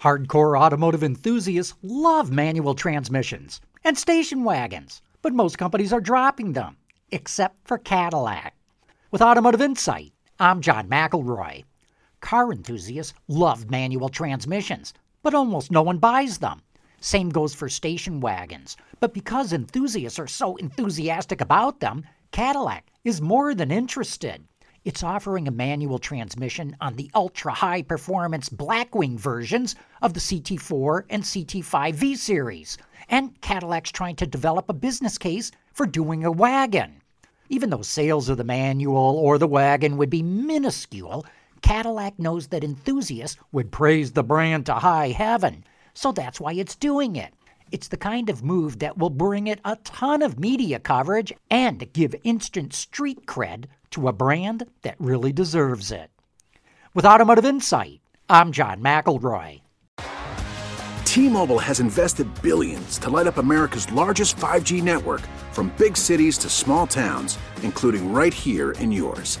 Hardcore automotive enthusiasts love manual transmissions and station wagons, but most companies are dropping them, except for Cadillac. With Automotive Insight, I'm John McElroy. Car enthusiasts love manual transmissions, but almost no one buys them. Same goes for station wagons. But because enthusiasts are so enthusiastic about them, Cadillac is more than interested. It's offering a manual transmission on the ultra high performance Blackwing versions of the CT4 and CT5 V series. And Cadillac's trying to develop a business case for doing a wagon. Even though sales of the manual or the wagon would be minuscule, Cadillac knows that enthusiasts would praise the brand to high heaven. So that's why it's doing it. It's the kind of move that will bring it a ton of media coverage and give instant street cred to a brand that really deserves it. With Automotive Insight, I'm John McElroy. T-Mobile has invested billions to light up America's largest 5G network from big cities to small towns, including right here in yours.